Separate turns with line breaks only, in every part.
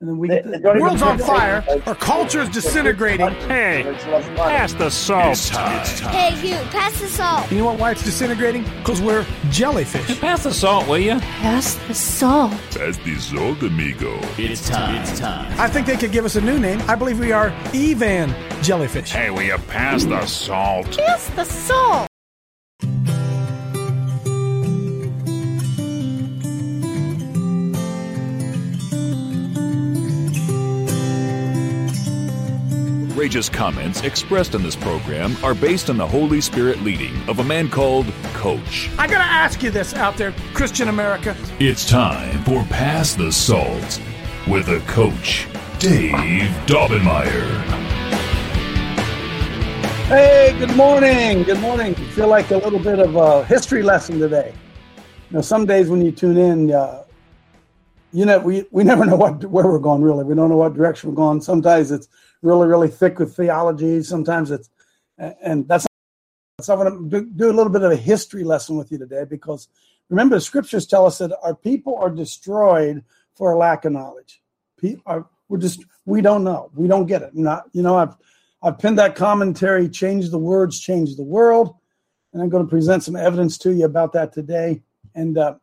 and then we
They-
get
they
the world's on fire. Our culture is disintegrating.
Hey, pass the salt.
It's time. It's time.
Hey, you, pass the salt.
You know what? Why it's disintegrating? Because we're jellyfish.
Pass the salt, will you?
Pass the salt.
Pass the salt, amigo.
It's time. It's time.
I think they could give us a new name. I believe we are Evan jellyfish.
Hey, will you pass the salt?
Pass the salt.
Outrageous comments expressed in this program are based on the Holy Spirit leading of a man called Coach.
I gotta ask you this out there, Christian America.
It's time for Pass the Salt with a coach, Dave Daubenmire.
Hey, good morning. Good morning. Feel like a little bit of a history lesson today. You know, some days when you tune in, uh, you know, we, we never know what where we're going. Really, we don't know what direction we're going. Sometimes it's really, really thick with theology. Sometimes it's, and that's. So I'm going to do a little bit of a history lesson with you today because remember, the scriptures tell us that our people are destroyed for a lack of knowledge. We're just we don't know. We don't get it. Not you know I've I've pinned that commentary, change the words, change the world, and I'm going to present some evidence to you about that today. And uh,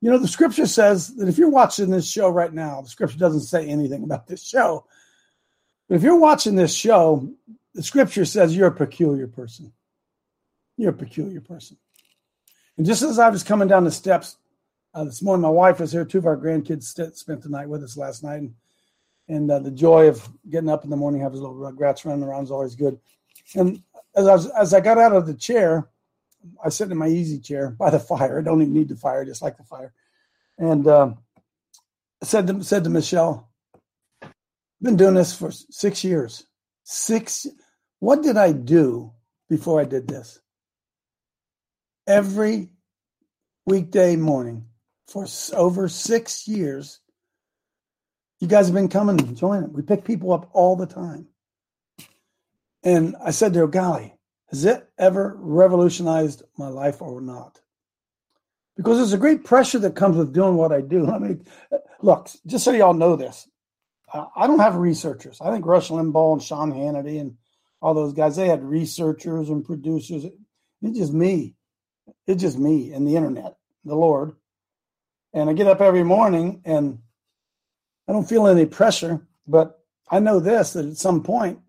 you know the scripture says that if you're watching this show right now, the scripture doesn't say anything about this show. But if you're watching this show, the scripture says you're a peculiar person. You're a peculiar person. And just as I was coming down the steps uh, this morning, my wife was here. Two of our grandkids st- spent the night with us last night, and, and uh, the joy of getting up in the morning, have his little rugrats running around is always good. And as I was, as I got out of the chair, I sit in my easy chair by the fire. I don't even need the fire, just like the fire. And um, said to said to Michelle, "I've been doing this for six years. Six. What did I do before I did this? Every weekday morning for over six years. You guys have been coming and joining. We pick people up all the time. And I said to golly, has it ever revolutionized my life or not? Because there's a great pressure that comes with doing what I do. I mean, look, just so y'all know this, Uh, I don't have researchers. I think Rush Limbaugh and Sean Hannity and all those guys, they had researchers and producers. It's just me. It's just me and the internet, the Lord. And I get up every morning and I don't feel any pressure, but I know this that at some point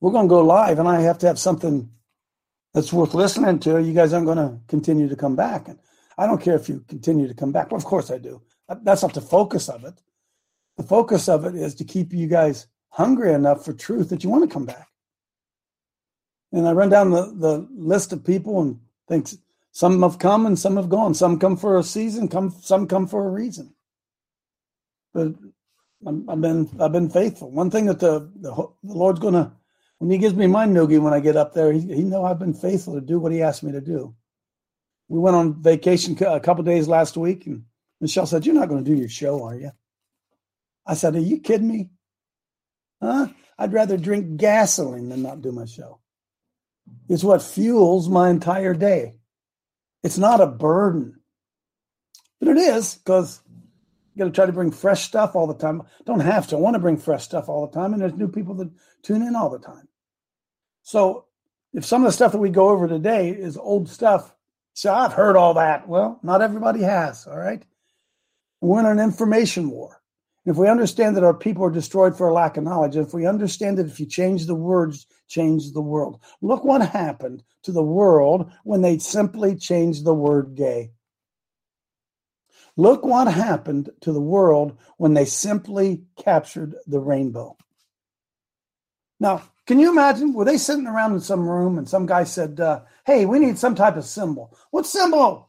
we're going to go live and I have to have something that's worth listening to. You guys aren't going to continue to come back. And I don't care if you continue to come back. Well, of course I do. That's not the focus of it. The focus of it is to keep you guys hungry enough for truth that you want to come back. And I run down the, the list of people and think some have come and some have gone. Some come for a season, come some come for a reason. But I'm, I've been I've been faithful. One thing that the the, the Lord's to when He gives me my noogie when I get up there, He, he know I've been faithful to do what He asked me to do. We went on vacation a couple days last week, and Michelle said, "You're not going to do your show, are you?" I said, "Are you kidding me? Huh? I'd rather drink gasoline than not do my show. It's what fuels my entire day. It's not a burden, but it is because you got to try to bring fresh stuff all the time. Don't have to. I want to bring fresh stuff all the time, and there's new people that tune in all the time. So if some of the stuff that we go over today is old stuff, so I've heard all that. Well, not everybody has. All right, we're in an information war. And if we understand that our people are destroyed for a lack of knowledge, if we understand that if you change the words, change the world. Look what happened to the world when they simply changed the word gay. Look what happened to the world when they simply captured the rainbow. Now, can you imagine? Were they sitting around in some room and some guy said, uh, Hey, we need some type of symbol. What symbol?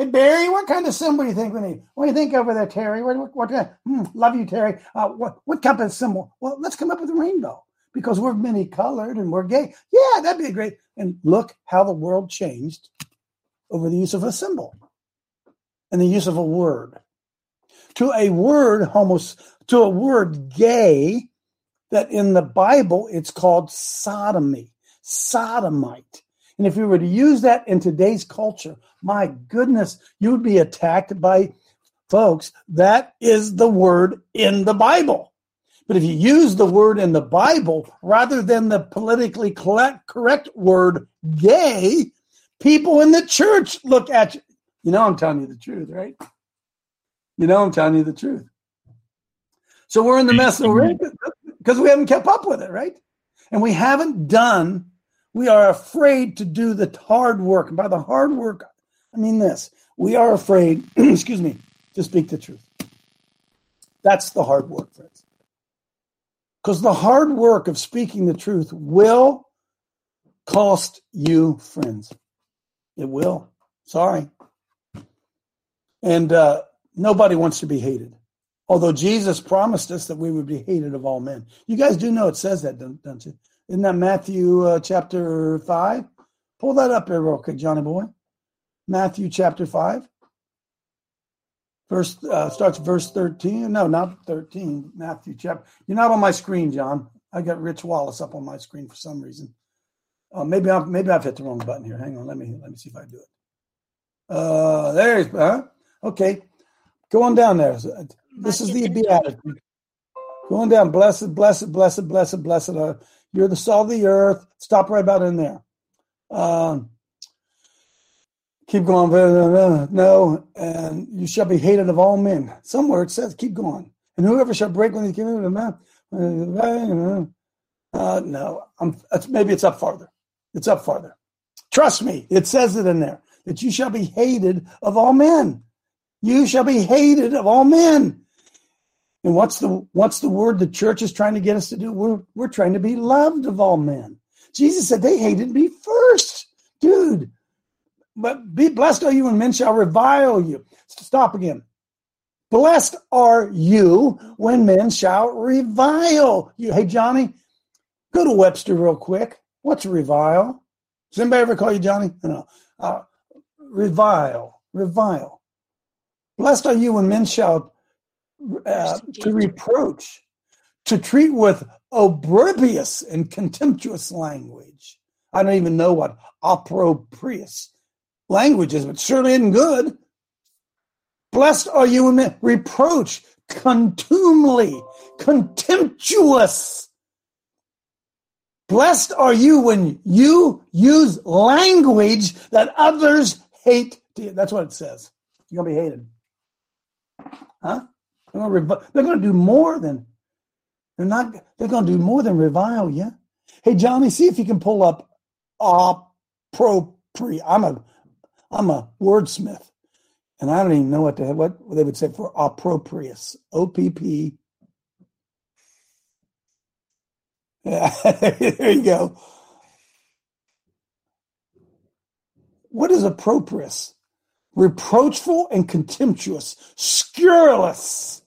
Hey, Barry, what kind of symbol do you think we need? What do you think over there, Terry? What, what, what, hmm, love you, Terry. Uh, what, what type of symbol? Well, let's come up with a rainbow because we're many colored and we're gay. Yeah, that'd be great. And look how the world changed over the use of a symbol and the use of a word. To a word, homos, to a word gay, that in the Bible it's called sodomy, sodomite. And if you were to use that in today's culture, my goodness, you would be attacked by Folks, that is the word in the Bible. But if you use the word in the Bible rather than the politically correct, word gay, people in the church look at you. You know, I'm telling you the truth, right? You know, I'm telling you the truth. So we're in the mess because we haven't kept up with it, right? And we haven't done, we are afraid to do the hard work. And by the hard work, I mean this we are afraid, excuse me, to speak the truth. That's the hard work, friends. Because the hard work of speaking the truth will cost you friends. It will. Sorry. And uh, nobody wants to be hated. Although Jesus promised us that we would be hated of all men. You guys do know it says that, don't, don't you? Isn't that Matthew uh, chapter 5? Pull that up here real quick, Johnny boy. Matthew chapter 5. Verse uh, starts verse 13. No, not 13. Matthew chapter. You're not on my screen, John. I got Rich Wallace up on my screen for some reason. Uh, maybe I've maybe I've hit the wrong button here. Hang on, let me let me see if I do it. Uh, there's huh? Okay, go on down there. This is the beatitude. Going down, blessed, blessed, blessed, blessed, blessed. Uh, you're the salt of the earth. Stop right about in there. Um, keep going. No, and you shall be hated of all men. Somewhere it says, keep going. And whoever shall break when he came into the mouth. Uh, no, I'm, maybe it's up farther. It's up farther. Trust me, it says it in there that you shall be hated of all men. You shall be hated of all men. And what's the what's the word the church is trying to get us to do? We're we're trying to be loved of all men. Jesus said they hated me first, dude. But be blessed are you when men shall revile you. Stop again. Blessed are you when men shall revile you. Hey Johnny, go to Webster real quick. What's revile? Does anybody ever call you Johnny? No. Uh, revile, revile. Blessed are you when men shall uh, to reproach, to treat with opprobrious and contemptuous language. I don't even know what opprobrious language is, but certainly isn't good. Blessed are you when men reproach, contumely, contemptuous. Blessed are you when you use language that others hate. That's what it says. You're going to be hated. Huh? They're going, to they're going to do more than they're not. They're going to do more than revile you. Hey, Johnny, see if you can pull up appropriate. I'm a I'm a wordsmith, and I don't even know what the, what they would say for approprious. O P P. Yeah, there you go. What is approprious? Reproachful and contemptuous, scurrilous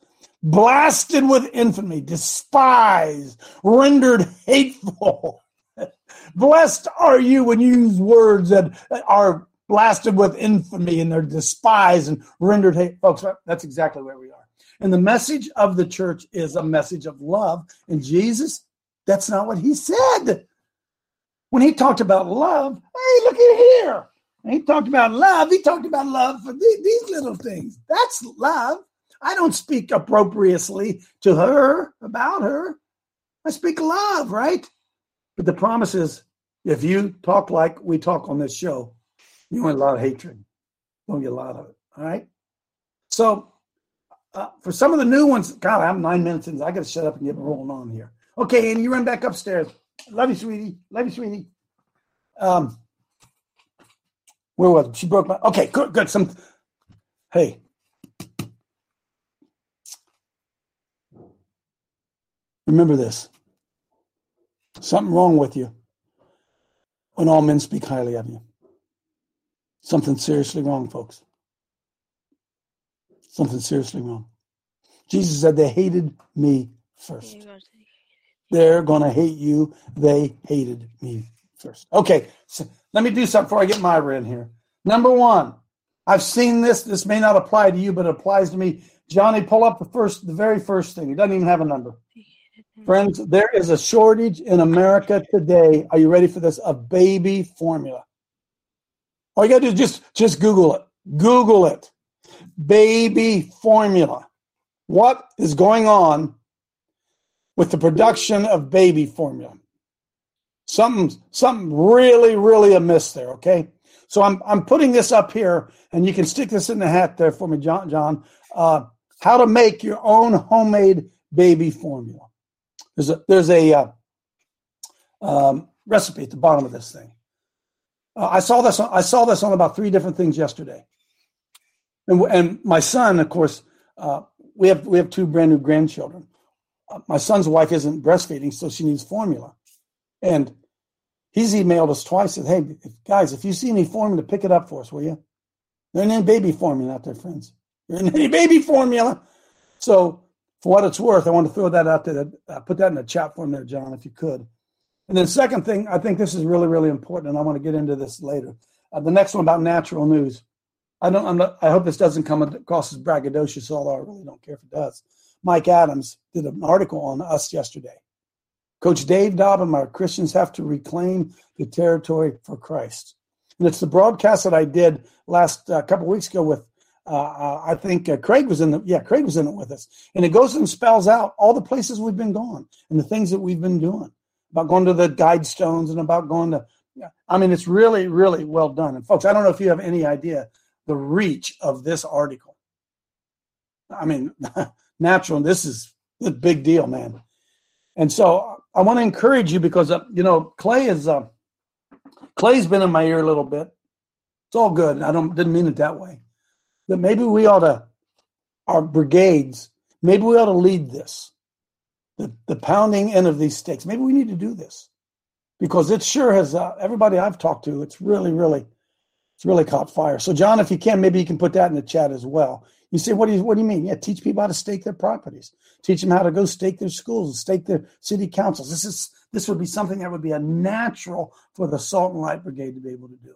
blasted with infamy, despised, rendered hateful. Blessed are you when you use words that are blasted with infamy and they're despised and rendered hate. Folks, that's exactly where we are. And the message of the church is a message of love. And Jesus, that's not what he said. When he talked about love, hey, look at here. he talked about love. He talked about love for these little things. That's love. I don't speak appropriately to her about her. I speak love, right? But the promise is if you talk like we talk on this show, you want a lot of hatred. Don't get a lot of it. All right. So uh, for some of the new ones, God, I'm nine minutes in. I got to shut up and get rolling on here. Okay, and you run back upstairs. Love you, sweetie. Love you, sweetie. Um, where was it? She broke my. Okay, good, good. Some. Hey, Remember this something wrong with you when all men speak highly of you. Something seriously wrong, folks. Something seriously wrong. Jesus said they hated me first. They're going to hate you. They hated me first. Okay, so let me do something before I get Myra in here. Number one, I've seen this. This may not apply to you, but it applies to me. Johnny, pull up the first, the very first thing. It doesn't even have a number. Friends, there is a shortage in America today. Are you ready for this? Of baby formula. All you got to do is just, just Google it. Google it. baby formula. What is going on with the production of baby formula? Something, something really, really amiss there. Okay, so I'm I'm putting this up here, and you can stick this in the hat there for me, John. John, uh, how to make your own homemade baby formula. There's a there's a uh, um, recipe at the bottom of this thing. Uh, I saw this. I saw this on about three different things yesterday, and and my son, of course, uh, we have we have two brand new grandchildren. Uh, my son's wife isn't breastfeeding, so she needs formula, and he's emailed us twice. Said, "Hey guys, if you see any formula, pick it up for us, will you?" There ain't any baby formula out there, friends. There ain't any baby formula. So, for what it's worth, I want to throw that out there. Uh, put that in the chat form there, John, if you could. And then second thing, I think this is really, really important, and I want to get into this later. Uh, the next one about natural news. I don't. I'm not, I hope this doesn't come across as braggadocious, although I really don't care if it does. Mike Adams did an article on us yesterday. Coach Dave Daubenmire, Christians have to reclaim the territory for Christ. And it's the broadcast that I did last uh, couple weeks ago with, uh, uh, I think uh, Craig was in the, yeah, Craig was in it with us. And it goes and spells out all the places we've been going and the things that we've been doing about going to the guide stones and about going to, Yeah, I mean, it's really, really well done. And folks, I don't know if you have any idea the reach of this article. I mean, natural, this is a big deal, man. And so I want to encourage you because, uh, you know, Clay is, uh, Clay's been in my ear a little bit. It's all good. I don't, didn't mean it that way. That maybe we ought to, our brigades, maybe we ought to lead this the, the pounding in of these stakes. Maybe we need to do this because it sure has. Uh, everybody I've talked to, it's really, really, it's really caught fire. So, John, if you can, maybe you can put that in the chat as well. You say, what do you, what do you mean? Yeah, teach people how to stake their properties. Teach them how to go stake their schools, stake their city councils. This is this would be something that would be a natural for the Salt and Light Brigade to be able to do.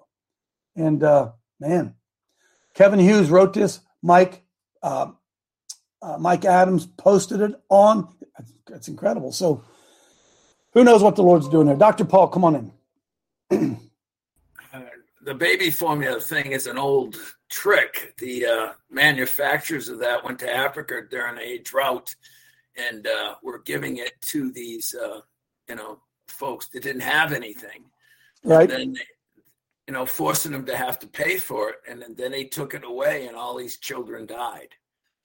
And uh, man, Kevin Hughes wrote this. Mike uh, uh, Mike Adams posted it on it's incredible. So who knows what the Lord's doing there? Dr. Paul, come on
in. the baby formula thing is an old trick. The uh, manufacturers of that went to Africa during a drought and uh, were giving it to these, uh, you know, folks that didn't have anything.
Right.
And then you know, forcing them to have to pay for it. And then, then they took it away and all these children died.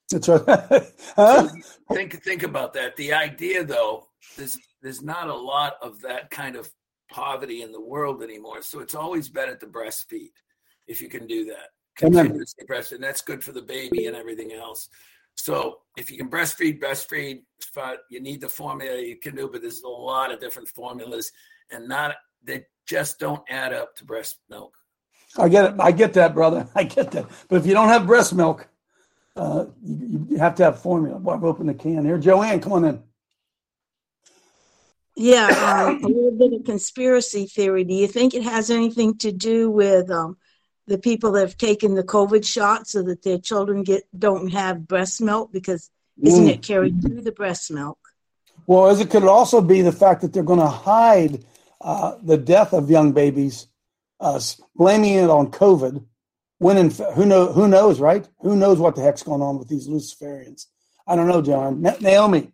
That's right. huh?
so think think about that. The idea, though, there's there's not a lot of that kind of poverty in the world anymore. So it's always better to breastfeed if you can do that. Continuously breastfeed, and that's good for the baby and everything else. So if you can breastfeed, breastfeed. But You need the formula you can do, but there's a lot of different formulas, and not they just don't add up to breast milk.
I get it. I get that, brother. I get that. But if you don't have breast milk, uh, you, you, have to have formula. Well, I've opened the can here. Joanne, come on in.
Yeah, um, a little bit of conspiracy theory. Do you think it has anything to do with um, the people that have taken the COVID shot so that their children get don't have breast milk because isn't mm. it carried through the breast milk?
Well, as it could also be the fact that they're going to hide uh, the death of young babies, uh, blaming it on COVID, when in who know who knows, right? Who knows what the heck's going on with these Luciferians? I don't know, John. Naomi.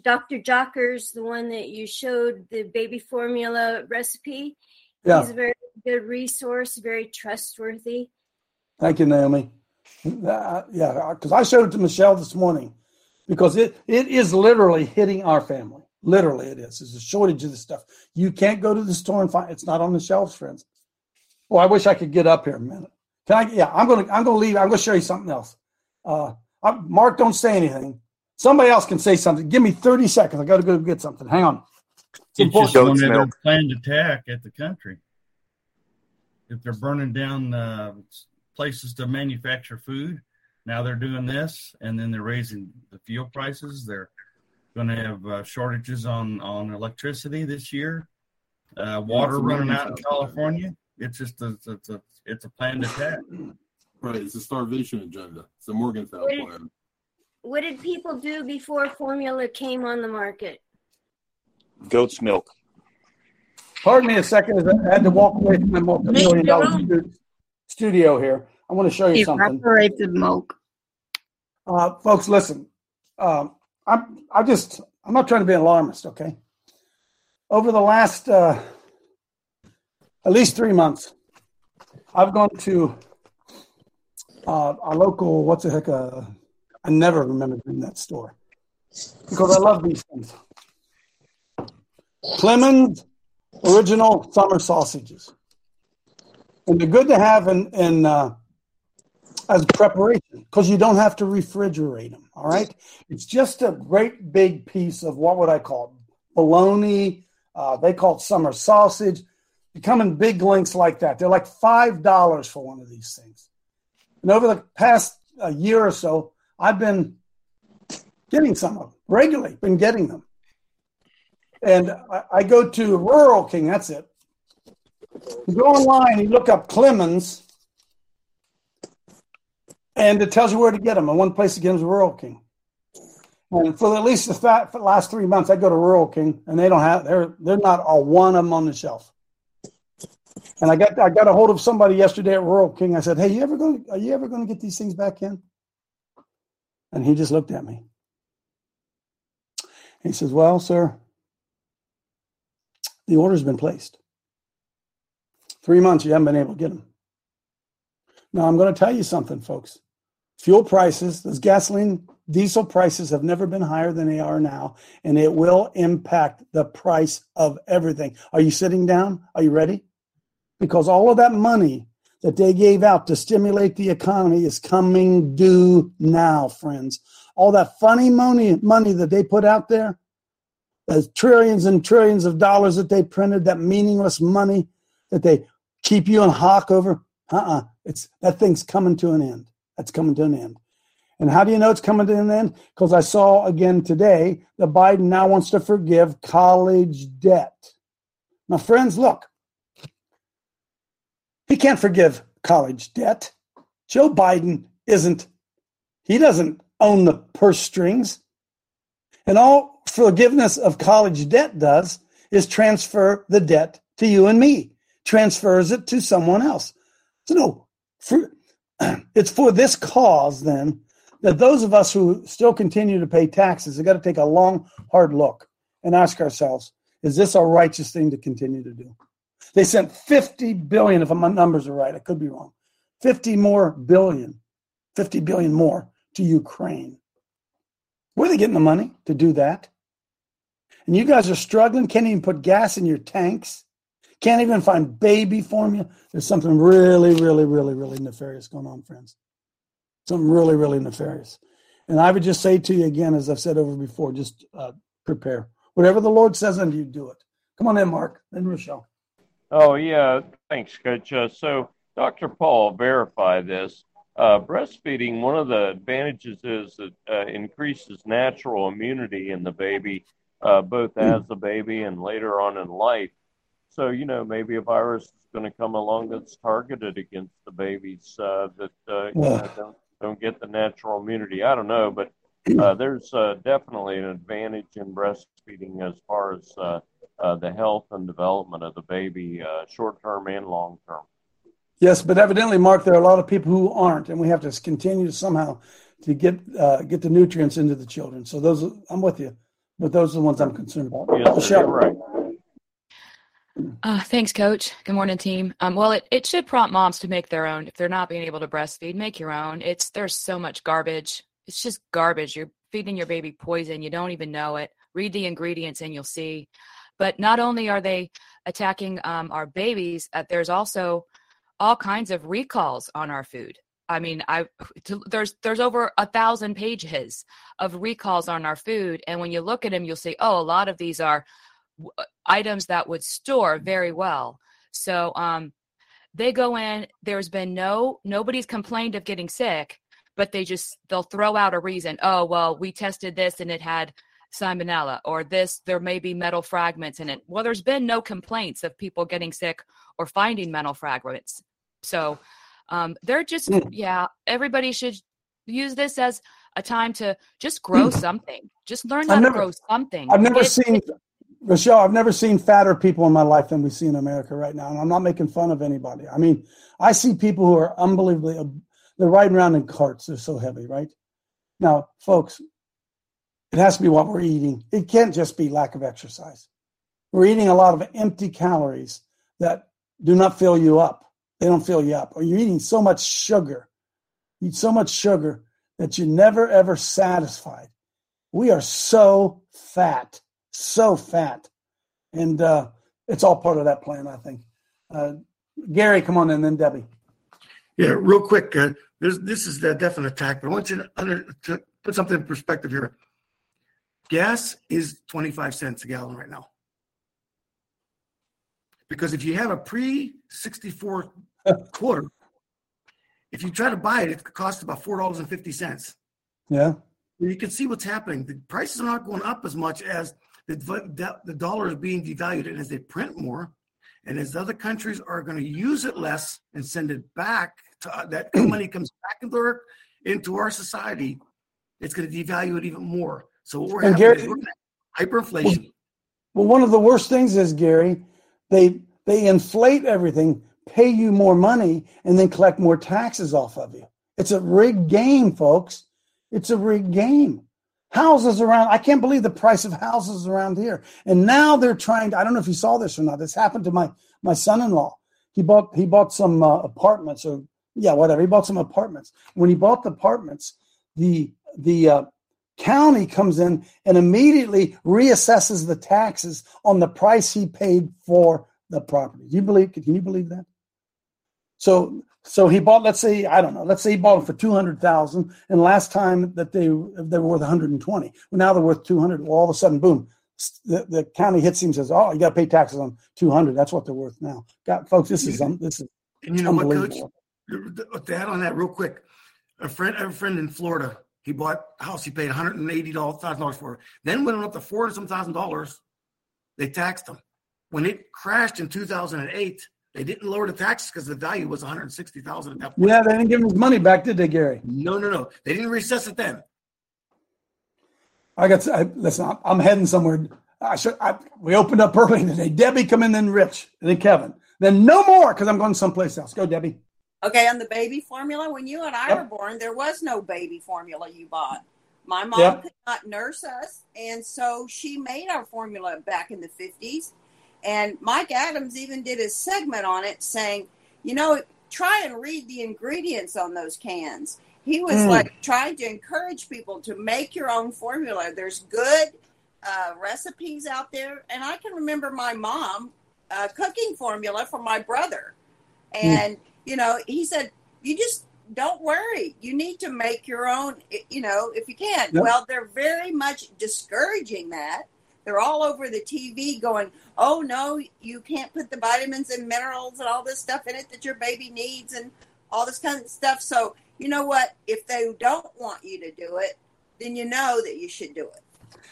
Dr. Jockers, the one that you showed the baby formula recipe.
Yeah.
He's a very good resource, very trustworthy.
Thank you, Naomi. Uh, yeah, because I showed it to Michelle this morning because it, it is literally hitting our family. Literally, it is. There's a shortage of this stuff. You can't go to the store and find it's not on the shelves, friends. Oh, I wish I could get up here a minute. Can I? Yeah, I'm gonna. I'm gonna leave. I'm gonna show you something else. Uh, I, Mark, don't say anything. Somebody else can say something. Give me 30 seconds. I got to go get something. Hang on.
It's, it's just one planned attack at the country. If they're burning down uh, places to manufacture food, now they're doing this, and then they're raising the fuel prices. They're going to have uh, shortages on on electricity this year. Uh, water running out in California. It's just a, it's a it's a planned attack.
Right, it's a starvation agenda. It's a Morgenthau
what
plan.
what did people do before formula came on the market?
Goat's milk.
Pardon me a second. I had to walk away from my multi-million dollar studio here. I want to show you something.
Evaporated milk.
Uh, folks, listen. Um, I'm I just I'm not trying to be an alarmist, okay? Over the last uh, at least three months, I've gone to uh, our local what's the heck? Uh, I never remember in that store because I love these things. Clemens original summer sausages, and they're good to have in in uh, as preparation because you don't have to refrigerate them. All right, it's just a great big piece of what would I call it? bologna. Uh, they call it summer sausage. They come in big links like that. They're like five dollars for one of these things. And over the past uh, year or so, I've been getting some of them regularly. Been getting them, and I, I go to Rural King. That's it. You go online, you look up Clemens, and it tells you where to get them. And one place to get them is Rural King. And for at least the, the last three months, I go to Rural King, and they don't have they're they're not a one of them on the shelf. And I got I got a hold of somebody yesterday at Rural King. I said, "Hey, you ever going? Are you ever going to get these things back in?" And he just looked at me. He says, "Well, sir, the order's been placed. Three months, you haven't been able to get them. Now, I'm going to tell you something, folks. Fuel prices, those gasoline, diesel prices have never been higher than they are now, and it will impact the price of everything. Are you sitting down? Are you ready? Because all of that money that they gave out to stimulate the economy is coming due now, friends. All that funny money, money that they put out there, the trillions and trillions of dollars that they printed, that meaningless money that they keep you in hock over, uh-uh. It's that thing's coming to an end. That's coming to an end. And how do you know it's coming to an end? Because I saw again today that Biden now wants to forgive college debt. Now, friends, look, he can't forgive college debt. Joe Biden isn't, he doesn't own the purse strings. And all forgiveness of college debt does is transfer the debt to you and me, transfers it to someone else. So, no, for, it's for this cause then that those of us who still continue to pay taxes have got to take a long, hard look and ask ourselves, is this a righteous thing to continue to do? They sent 50 billion, if my numbers are right, I could be wrong, 50 more billion, 50 billion more to Ukraine. Where are they getting the money to do that? And you guys are struggling, can't even put gas in your tanks. Can't even find baby formula. There's something really, really, really, really nefarious going on, friends. Something really, really nefarious. And I would just say to you again, as I've said over before, just uh, prepare. Whatever the Lord says unto you, do it. Come on in, Mark. Then Rochelle.
Oh, yeah. Thanks, Coach. Uh, so, Dr. Paul, verify this. Uh, breastfeeding, one of the advantages is it uh, increases natural immunity in the baby, uh, both as a baby and later on in life. So, you know, maybe a virus is going to come along that's targeted against the babies uh, that uh, you know, don't, don't get the natural immunity. I don't know, but uh, there's uh, definitely an advantage in breastfeeding as far as uh, uh, the health and development of the baby, uh, short term and long term.
Yes, but evidently, Mark, there are a lot of people who aren't, and we have to continue somehow to get uh, get the nutrients into the children. So those, I'm with you, but those are the ones I'm concerned about.
Yes, Michelle. right.
Uh, thanks, Coach. Good morning, team. Um, well, it, it should prompt moms to make their own. If they're not being able to breastfeed, make your own. It's there's so much garbage. It's just garbage. You're feeding your baby poison. You don't even know it. Read the ingredients and you'll see. But not only are they attacking um, our babies, uh, there's also all kinds of recalls on our food. I mean, I there's there's over a thousand pages of recalls on our food, and when you look at them, you'll see, oh, a lot of these are items that would store very well. So um, they go in. There's been no nobody's complained of getting sick, but they just they'll throw out a reason. Oh well, we tested this and it had salmonella, or this there may be metal fragments in it. Well, there's been no complaints of people getting sick or finding metal fragments. So um, they're just hmm. yeah. Everybody should use this as a time to just grow something. Just learn how
I've
to grow something.
I've never seen. Rochelle, I've never seen fatter people in my life than we see in America right now. And I'm not making fun of anybody. I mean, I see people who are unbelievably, uh, they're riding around in carts. They're so heavy, right? Now, folks, it has to be what we're eating. It can't just be lack of exercise. We're eating a lot of empty calories that do not fill you up. They don't fill you up. Or you're eating so much sugar. You eat so much sugar that you're never ever satisfied. We are so fat, so fat. And uh, it's all part of that plan, I think. Uh, Gary, come on, in, then Debbie.
Yeah, real quick. Uh, this is a definite attack, but I want you to, under, to put something in perspective here. Gas is 25 cents a gallon right now. Because if you have a pre 64 quarter, if you try to buy it, it costs about $4.50.
Yeah.
You can see what's happening. The prices are not going up as much as the, the, dollar is being devalued. And as they print more, and as other countries are going to use it less and send it back to uh, that money comes back into our, into our society, it's going to devalue it even more. So what we're having Gary, is hyperinflation.
Well, one of the worst things is Gary, they they inflate everything, pay you more money, and then collect more taxes off of you. It's a rigged game, folks. It's a rigged game. Houses around, I can't believe the price of houses around here. And now they're trying to, I don't know if you saw this or not. This happened to my my son-in-law. He bought he bought some uh, apartments or yeah, whatever. He bought some apartments. When he bought the apartments, the the uh, county comes in and immediately reassesses the taxes on the price he paid for the property. Do you believe? Can you believe that? So so he bought. Let's say I don't know. Let's say he bought them for two hundred thousand, and last time that they they were worth one hundred and twenty. Well, now they're worth two hundred. Well, all of a sudden, boom. The, the county hits him and says, "Oh, you got to pay taxes on two hundred. That's what they're worth now." God, folks, this is um, this is
and you know what, Coach? To add on that real quick, a friend, a friend in Florida he bought a house he paid $180,000 for. it. Then went up to four some thousand dollars, they taxed him. When it crashed in 2008, they didn't lower the taxes because the value was 160,000 at that
point. Yeah, they didn't give him his money back, did they, Gary?
No, no, no. They didn't recess it then.
I got. To, I, listen, I'm, heading somewhere. I should. I, we opened up early today. Debbie, come in, then Rich, and then Kevin. Then no more because I'm going someplace else. Go, Debbie.
Okay, on the baby formula, when you and I yep. were born, there was no baby formula you bought. My mom yep. could not nurse us, and so she made our formula back in the 50s. And Mike Adams even did a segment on it saying, you know, try and read the ingredients on those cans. He was mm. like trying to encourage people to make your own formula. There's good uh, recipes out there. And I can remember my mom uh, cooking formula for my brother. Hmm. And mm you know, he said, you just don't worry. You need to make your own, you know, if you can. Yep. Well, they're very much discouraging that. They're all over the TV going, oh, no, you can't put the vitamins and minerals and all this stuff in it that your baby needs and all this kind of stuff. So, you know what? If they don't want you to do it, then you know that you should do it.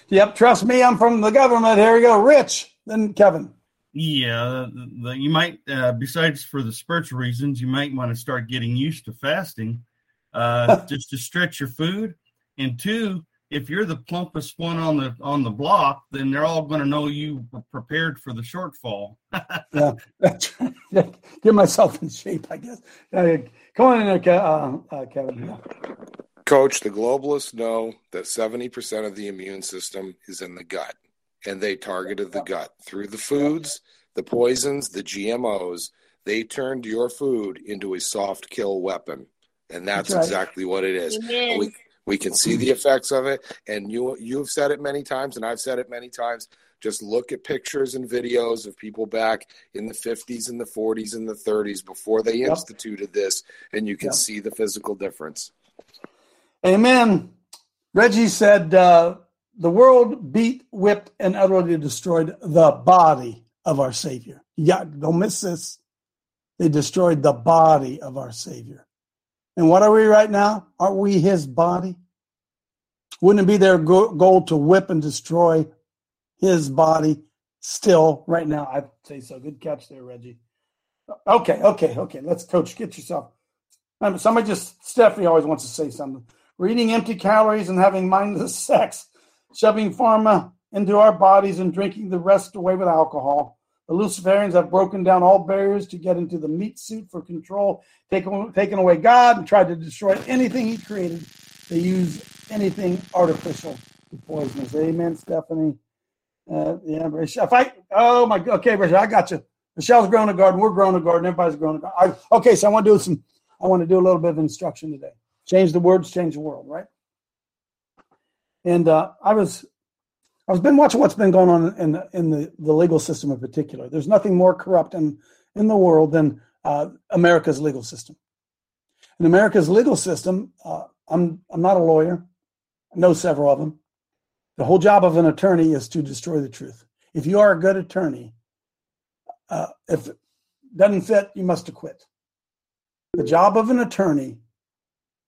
Yep. Trust me, I'm from the government. Here we go. Rich, then Kevin.
Yeah, the, the, you might, uh, besides for the spiritual reasons, you might want to start getting used to fasting, uh, just to stretch your food. And two, if you're the plumpest one on the on the block, then they're all going to know you were prepared for the shortfall.
yeah, get myself in shape, I guess. Uh, come on in there, uh, uh, Kevin.
Coach, the globalists know that 70% of the immune system is in the gut and they targeted the gut through the foods, the poisons, the GMOs. They turned your food into a soft kill weapon, and that's, that's right. exactly what it is. We we can see the effects of it, and you you've said it many times, and I've said it many times. Just look at pictures and videos of people back in the 50s and the 40s and the 30s before they yep. instituted this, and you can yep. see the physical difference.
Amen. Reggie said. Uh, the world beat, whipped, and utterly destroyed the body of our Savior. Yeah, don't miss this. They destroyed the body of our Savior. And what are we right now? Aren't we his body? Wouldn't it be their goal to whip and destroy his body still right now? I'd say so. Good catch there, Reggie. Okay, okay, okay. Let's, coach, get yourself. Um, somebody just, Stephanie always wants to say something. We're eating empty calories and having mindless sex shoving pharma into our bodies and drinking the rest away with alcohol. The Luciferians have broken down all barriers to get into the meat suit for control, taken, taken away God, and tried to destroy anything He created. They use anything artificial to poison us. Amen, Stephanie. Uh, yeah, if I, oh my, okay, Rachel, I got you. Michelle's growing a garden. We're growing a garden. Everybody's growing a garden. I, okay, so I want to do some. I want to do a little bit of instruction today. Change the words, change the world, right? And uh, I was, I was been watching what's been going on in the, in the, the legal system in particular. There's nothing more corrupt in in the world than uh, America's legal system. In America's legal system, uh, I'm I'm not a lawyer. I know several of them. The whole job of an attorney is to destroy the truth. If you are a good attorney, uh, if it doesn't fit, you must acquit. The job of an attorney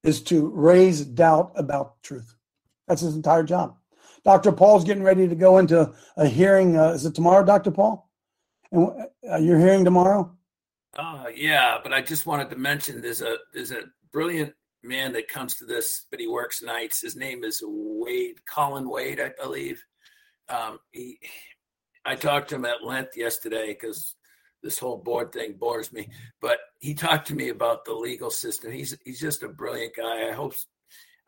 is to raise doubt about truth. That's his entire job. Dr. Paul's getting ready to go into a hearing. Uh, is it tomorrow, Dr. Paul? And uh, you're hearing tomorrow?
Uh, yeah, but I just wanted to mention there's a there's a brilliant man that comes to this, but he works nights. His name is Wade Colin Wade, I believe. Um, he, I talked to him at length yesterday because this whole board thing bores me. But he talked to me about the legal system. He's he's just a brilliant guy. I hope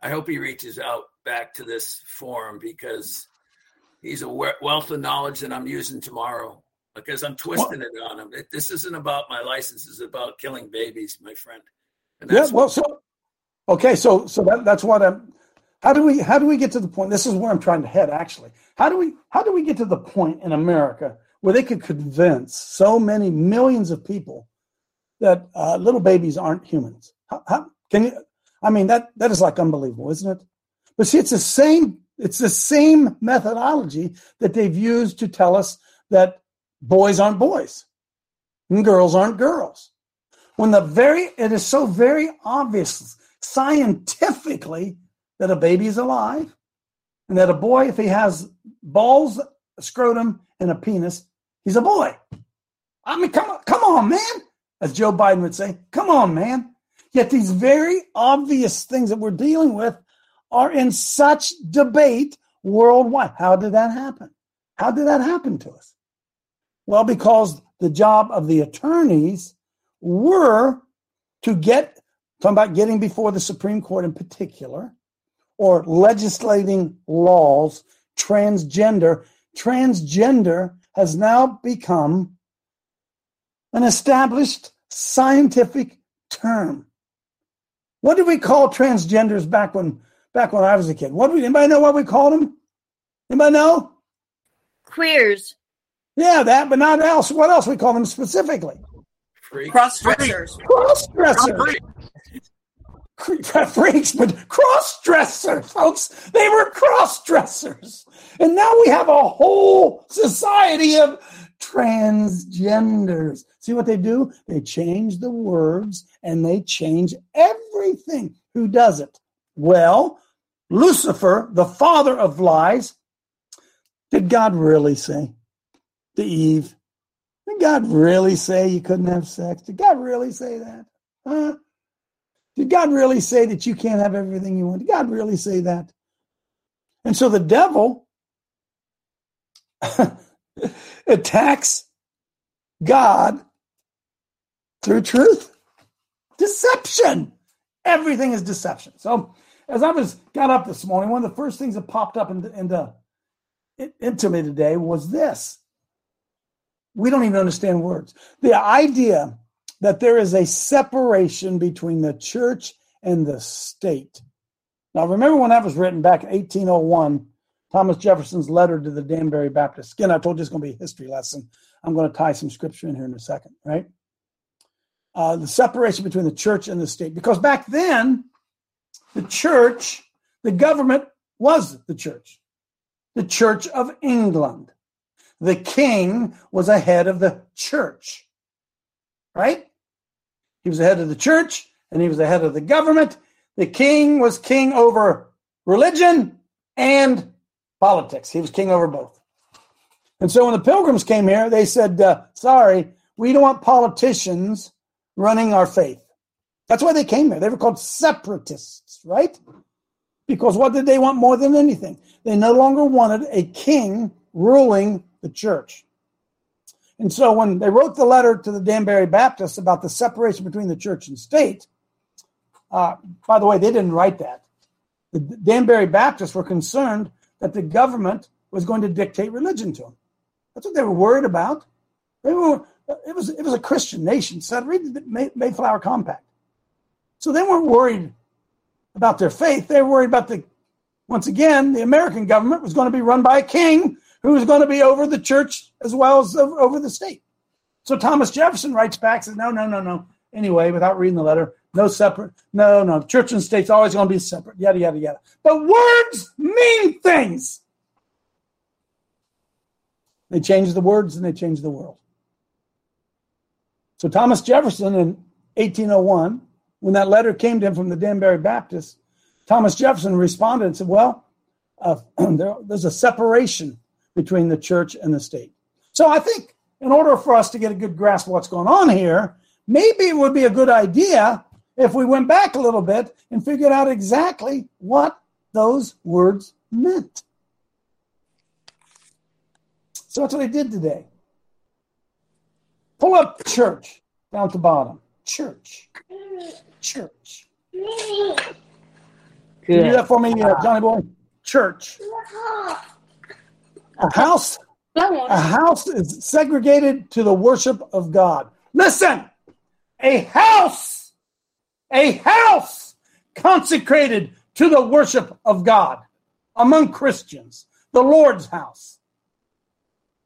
I hope he reaches out back to this forum because he's a wealth of knowledge that I'm using tomorrow because I'm twisting it on him. This isn't about my license; it's about killing babies, my friend.
yeah. Well, so Okay, so so that, that's what I'm. How do we how do we get to the point? This is where I'm trying to head. Actually, how do we how do we get to the point in America where they could convince so many millions of people that uh, little babies aren't humans? How, how, can you? I mean that that is like unbelievable, isn't it? But see, it's the same. It's the same methodology that they've used to tell us that boys aren't boys and girls aren't girls. When the very it is so very obvious scientifically that a baby is alive and that a boy, if he has balls, a scrotum, and a penis, he's a boy. I mean, come on, come on, man. As Joe Biden would say, come on, man. Yet these very obvious things that we're dealing with are in such debate worldwide. How did that happen? How did that happen to us? Well, because the job of the attorneys were to get talking about getting before the Supreme Court in particular, or legislating laws, transgender. Transgender has now become an established scientific term. What did we call transgenders back when back when I was a kid? What did we, anybody know what we called them? Anybody know?
Queers.
Yeah, that, but not else. What else we call them specifically?
Cross dressers.
Cross dressers. freaks, but cross dressers, folks. They were cross dressers. And now we have a whole society of transgenders. See what they do? They change the words and they change everything. Who does it? Well, Lucifer, the father of lies, did God really say to Eve? Did God really say you couldn't have sex? Did God really say that? Huh? Did God really say that you can't have everything you want? Did God really say that? And so the devil attacks God through truth. Deception. Everything is deception. So as I was got up this morning, one of the first things that popped up into, into, into me today was this. We don't even understand words. The idea that there is a separation between the church and the state. Now, remember when that was written back in 1801, Thomas Jefferson's letter to the Danbury Baptist. Again, I told you it's going to be a history lesson. I'm going to tie some scripture in here in a second, right? Uh, the separation between the church and the state. Because back then, the church, the government was the church, the Church of England. The king was a head of the church, right? He was the head of the church and he was the head of the government. The king was king over religion and politics. He was king over both. And so when the pilgrims came here, they said, uh, sorry, we don't want politicians running our faith. That's why they came here. They were called separatists, right? Because what did they want more than anything? They no longer wanted a king ruling the church. And so when they wrote the letter to the Danbury Baptists about the separation between the church and state, uh, by the way, they didn't write that. The Danbury Baptists were concerned that the government was going to dictate religion to them. That's what they were worried about. They were. It was. It was a Christian nation. So read the Mayflower Compact. So they weren't worried about their faith. They were worried about the. Once again, the American government was going to be run by a king who was going to be over the church as well as over the state. So Thomas Jefferson writes back says, "No, no, no, no. Anyway, without reading the letter, no separate. No, no. Church and state's always going to be separate. Yada yada yada. But words mean things. They changed the words and they changed the world. So Thomas Jefferson in 1801, when that letter came to him from the Danbury Baptist, Thomas Jefferson responded and said, "Well, uh, there, there's a separation between the church and the state." So I think in order for us to get a good grasp of what's going on here, maybe it would be a good idea if we went back a little bit and figured out exactly what those words meant. So that's what I did today. Pull up church down to bottom. Church. Church. Good. Can you do that for me, uh, Johnny boy? Church. A house. A house is segregated to the worship of God. Listen, a house, a house consecrated to the worship of God among Christians, the Lord's house.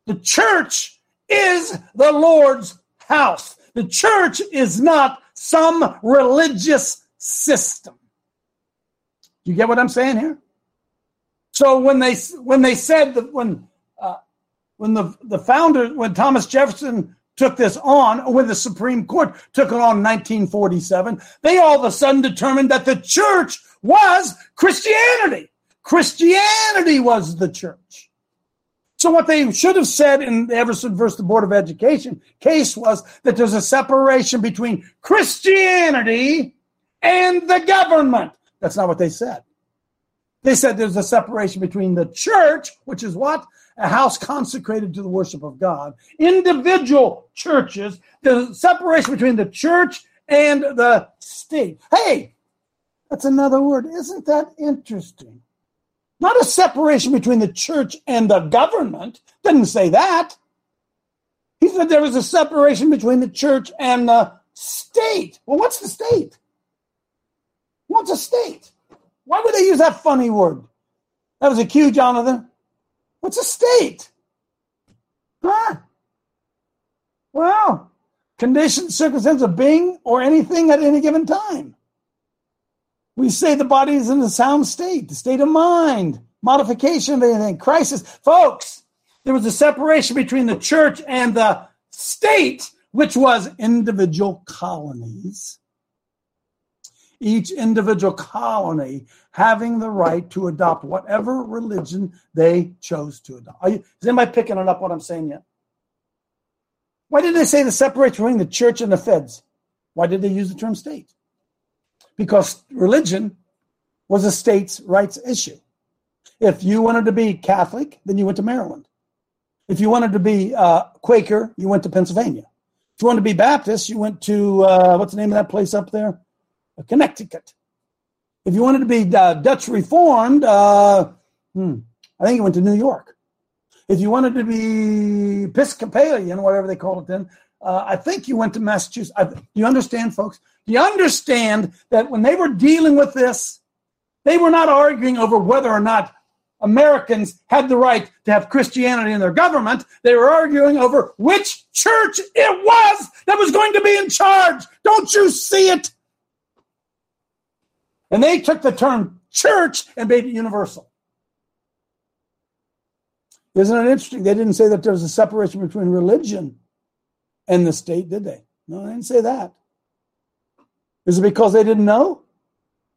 The church is the Lord's house. The church is not some religious system. You get what I'm saying here? So when they when they said that when uh, when the the founder when Thomas Jefferson took this on, when the Supreme Court took it on in 1947, they all of a sudden determined that the church was Christianity. Christianity was the church. So what they should have said in the Everson versus the Board of Education case was that there's a separation between Christianity and the government. That's not what they said. They said there's a separation between the church, which is what? A house consecrated to the worship of God. Individual churches, the separation between the church and the state. Hey, that's another word. Isn't that interesting? Not a separation between the church and the government. Didn't say that. He said there was a separation between the church and the state. Well, what's the state? What's a state? Why would they use that funny word? That was a cue, Jonathan. What's a state? Huh? Well, conditions, circumstance of being or anything at any given time. We say the body is in a sound state, the state of mind, modification of anything, crisis. Folks, there was a separation between the church and the state, which was individual colonies. Each individual colony having the right to adopt whatever religion they chose to adopt. You, is anybody picking it up what I'm saying yet? Why did they say the separation between the church and the feds? Why did they use the term state? Because religion was a states' rights issue. If you wanted to be Catholic, then you went to Maryland. If you wanted to be uh, Quaker, you went to Pennsylvania. If you wanted to be Baptist, you went to uh, what's the name of that place up there? Connecticut. If you wanted to be uh, Dutch Reformed, uh, hmm, I think you went to New York. If you wanted to be Episcopalian, whatever they call it then, uh, I think you went to Massachusetts. I, you understand, folks? You understand that when they were dealing with this, they were not arguing over whether or not Americans had the right to have Christianity in their government. They were arguing over which church it was that was going to be in charge. Don't you see it? And they took the term church and made it universal. Isn't it interesting? They didn't say that there was a separation between religion and the state, did they? No, they didn't say that. Is it because they didn't know?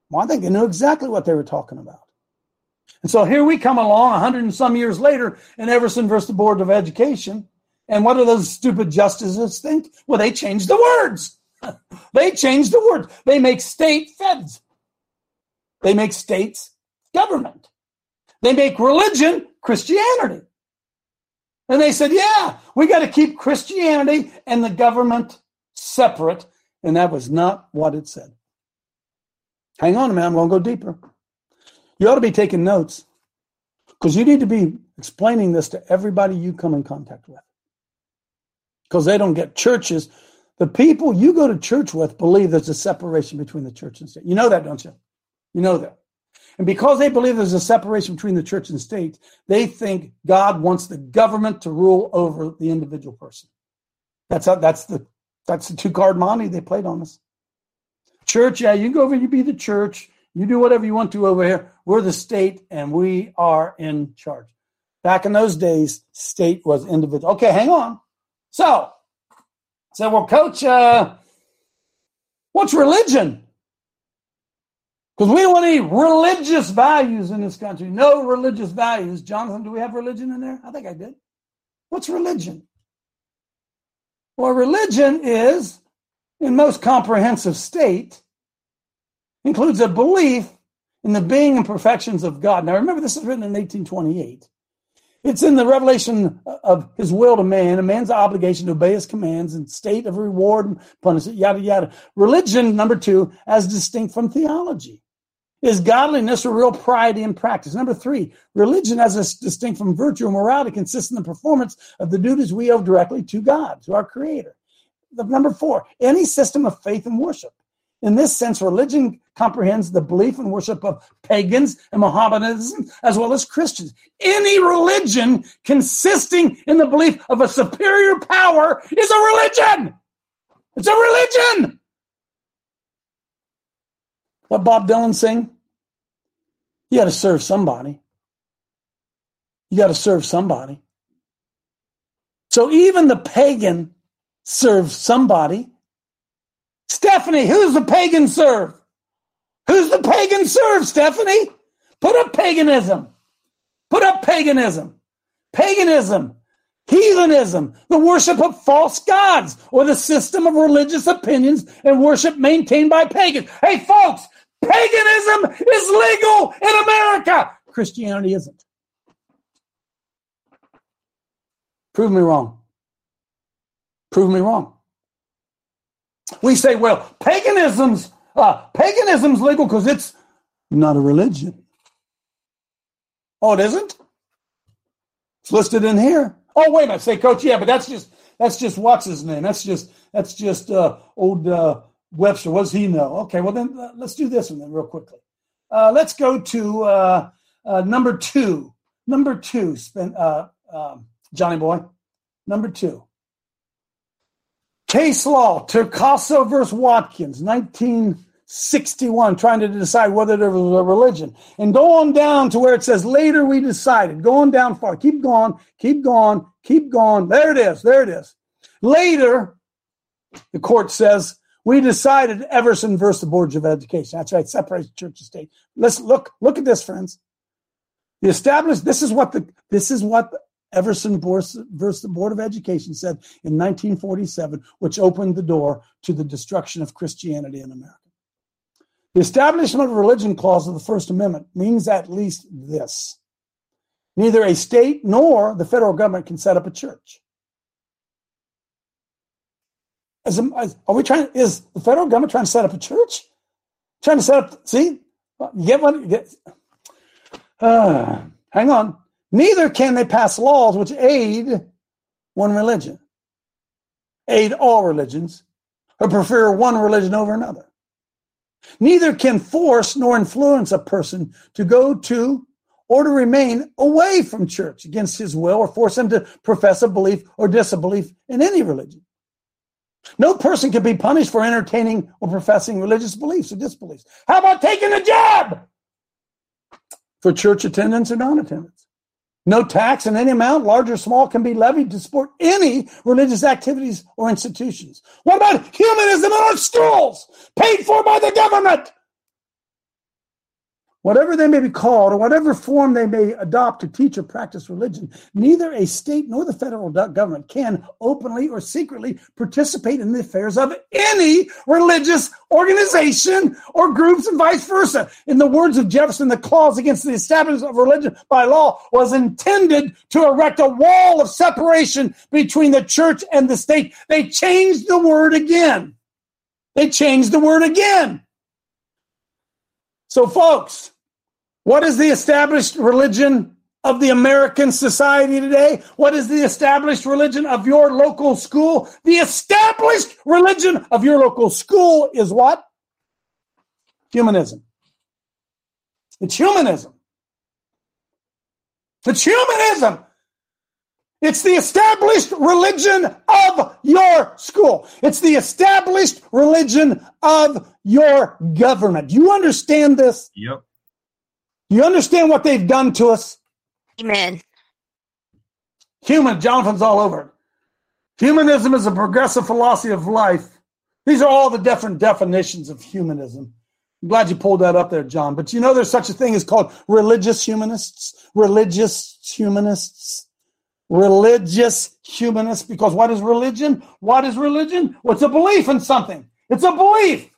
Well, I think they knew exactly what they were talking about. And so here we come along a hundred and some years later in Everson versus the Board of Education. And what do those stupid justices think? Well, they changed the words. they changed the words. They make state feds. They make states government. They make religion Christianity. And they said, yeah, we got to keep Christianity and the government separate. And that was not what it said. Hang on a minute, I'm going to go deeper. You ought to be taking notes because you need to be explaining this to everybody you come in contact with. Because they don't get churches. The people you go to church with believe there's a separation between the church and state. You know that, don't you? You know that. And because they believe there's a separation between the church and state, they think God wants the government to rule over the individual person. That's how, that's the that's the two card money they played on us. Church, yeah, you go over, you be the church, you do whatever you want to over here. We're the state and we are in charge. Back in those days, state was individual. Okay, hang on. So, so well, coach, uh, what's religion? Because we don't want any religious values in this country. No religious values. Jonathan, do we have religion in there? I think I did. What's religion? Well, religion is, in most comprehensive state, includes a belief in the being and perfections of God. Now, remember, this is written in 1828. It's in the revelation of his will to man, a man's obligation to obey his commands and state of reward and punishment, yada, yada. Religion, number two, as distinct from theology. Is godliness a real piety in practice? Number three, religion as distinct from virtue or morality consists in the performance of the duties we owe directly to God, to our Creator. Number four, any system of faith and worship. In this sense, religion comprehends the belief and worship of pagans and Mohammedanism as well as Christians. Any religion consisting in the belief of a superior power is a religion. It's a religion. What Bob Dylan sing? You got to serve somebody. You got to serve somebody. So even the pagan serves somebody. Stephanie, who's the pagan serve? Who's the pagan serve, Stephanie? Put up paganism. Put up paganism. Paganism, heathenism, the worship of false gods, or the system of religious opinions and worship maintained by pagans. Hey, folks, Paganism is legal in America. Christianity isn't. Prove me wrong. Prove me wrong. We say, well, paganism's uh, paganism's legal because it's not a religion. Oh, it isn't. It's listed in here. Oh, wait a minute. Say, Coach, yeah, but that's just that's just what's his name? That's just that's just uh, old uh, Webster, what does he know? Okay, well then uh, let's do this one then real quickly. Uh, let's go to uh, uh number two. Number two, uh, um, Johnny Boy. Number two. Case law, Torcaso versus Watkins, 1961, trying to decide whether there was a religion. And go on down to where it says later we decided. Go on down far. Keep going, keep going, keep going. There it is, there it is. Later, the court says we decided Everson versus the boards of education. That's right, separates church and state. Let's look look at this, friends. The established this is what the this is what Everson versus the Board of Education said in 1947, which opened the door to the destruction of Christianity in America. The establishment of religion clause of the First Amendment means at least this. Neither a state nor the federal government can set up a church. Are we trying? Is the federal government trying to set up a church? Trying to set up? See, you get one. Get, uh, hang on. Neither can they pass laws which aid one religion, aid all religions, or prefer one religion over another. Neither can force nor influence a person to go to or to remain away from church against his will or force him to profess a belief or disbelief in any religion. No person can be punished for entertaining or professing religious beliefs or disbeliefs. How about taking a job for church attendance or non attendance? No tax in any amount, large or small, can be levied to support any religious activities or institutions. What about humanism in our schools, paid for by the government? Whatever they may be called, or whatever form they may adopt to teach or practice religion, neither a state nor the federal government can openly or secretly participate in the affairs of any religious organization or groups and vice versa. In the words of Jefferson, the clause against the establishment of religion by law was intended to erect a wall of separation between the church and the state. They changed the word again. They changed the word again. So, folks, what is the established religion of the American society today? What is the established religion of your local school? The established religion of your local school is what? Humanism. It's humanism. It's humanism. It's the established religion of your school. It's the established religion of your government. Do you understand this?
Yep.
You understand what they've done to us?
Amen.
Human, Jonathan's all over it. Humanism is a progressive philosophy of life. These are all the different definitions of humanism. I'm glad you pulled that up there, John. But you know there's such a thing as called religious humanists, religious humanists religious humanists because what is religion? What is religion? What's a belief in something? It's a belief.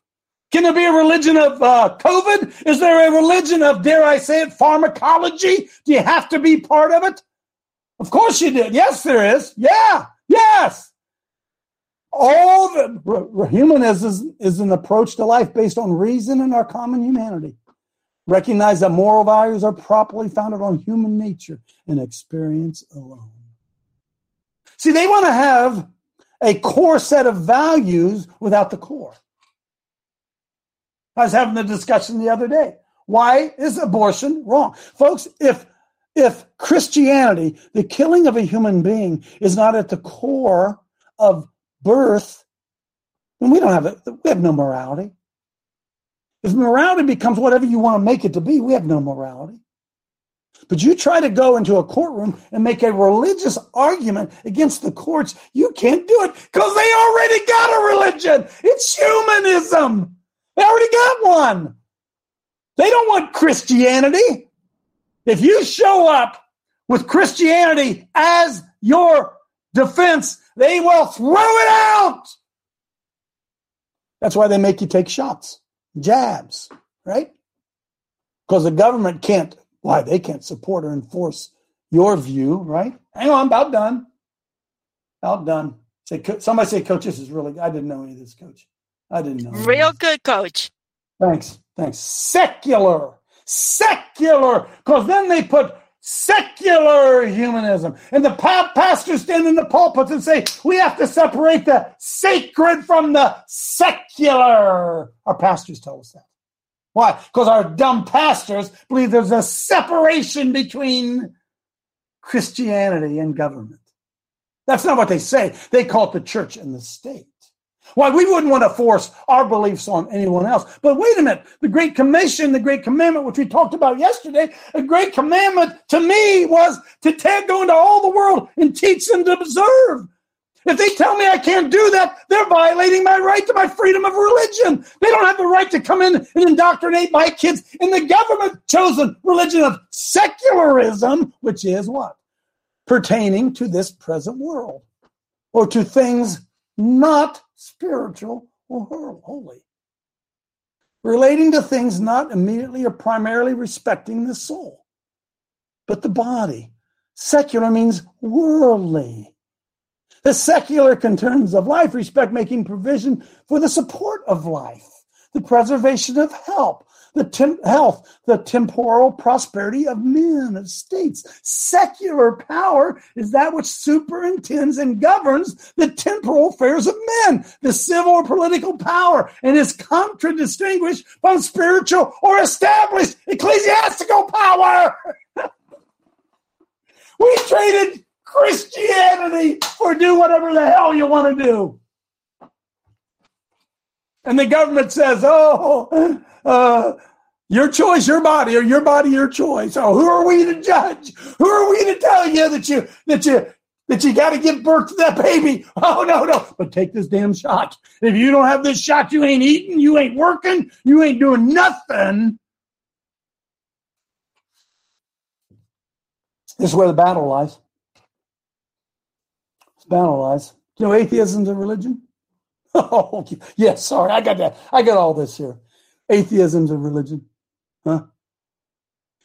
Can there be a religion of uh, COVID? Is there a religion of, dare I say it, pharmacology? Do you have to be part of it? Of course you did. Yes, there is. Yeah, yes. All the humanism is, is an approach to life based on reason and our common humanity. Recognize that moral values are properly founded on human nature and experience alone. See, they want to have a core set of values without the core. I was having the discussion the other day. Why is abortion wrong? Folks, if if Christianity, the killing of a human being, is not at the core of birth, then we don't have it. We have no morality. If morality becomes whatever you want to make it to be, we have no morality. But you try to go into a courtroom and make a religious argument against the courts, you can't do it because they already got a religion. It's humanism. They already got one. They don't want Christianity. If you show up with Christianity as your defense, they will throw it out. That's why they make you take shots, jabs, right? Because the government can't why they can't support or enforce your view, right? Hang on, about done. About done. Say, somebody say, Coach, this is really. I didn't know any of this, Coach. I didn't know.
Real good, Coach.
Thanks, thanks. Secular, secular, because then they put secular humanism, and the pa- pastors stand in the pulpits and say we have to separate the sacred from the secular. Our pastors tell us that. Why? Because our dumb pastors believe there's a separation between Christianity and government. That's not what they say. They call it the church and the state. Why we wouldn't want to force our beliefs on anyone else. But wait a minute. The Great Commission, the Great Commandment, which we talked about yesterday, a great commandment to me was to go into all the world and teach them to observe if they tell me I can't do that, they're violating my right to my freedom of religion. They don't have the right to come in and indoctrinate my kids in the government chosen religion of secularism, which is what? Pertaining to this present world or to things not spiritual or holy. Relating to things not immediately or primarily respecting the soul, but the body. Secular means worldly the secular concerns of life respect making provision for the support of life, the preservation of help, the health, the temporal prosperity of men, of states. Secular power is that which superintends and governs the temporal affairs of men, the civil or political power, and is contradistinguished from spiritual or established ecclesiastical power. we traded Christianity or do whatever the hell you want to do. And the government says, oh, uh, your choice, your body, or your body, your choice. Oh, who are we to judge? Who are we to tell you that you that you that you got to give birth to that baby? Oh no, no! But take this damn shot. If you don't have this shot, you ain't eating, you ain't working, you ain't doing nothing. This is where the battle lies. Battle lies. You know, atheism's a religion. Oh, yes. Sorry, I got that. I got all this here. Atheism's a religion, huh?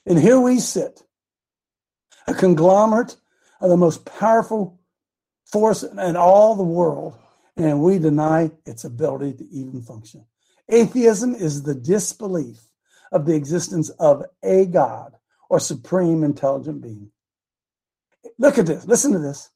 And here we sit, a conglomerate of the most powerful force in all the world, and we deny its ability to even function. Atheism is the disbelief of the existence of a God or supreme intelligent being. Look at this. Listen to this.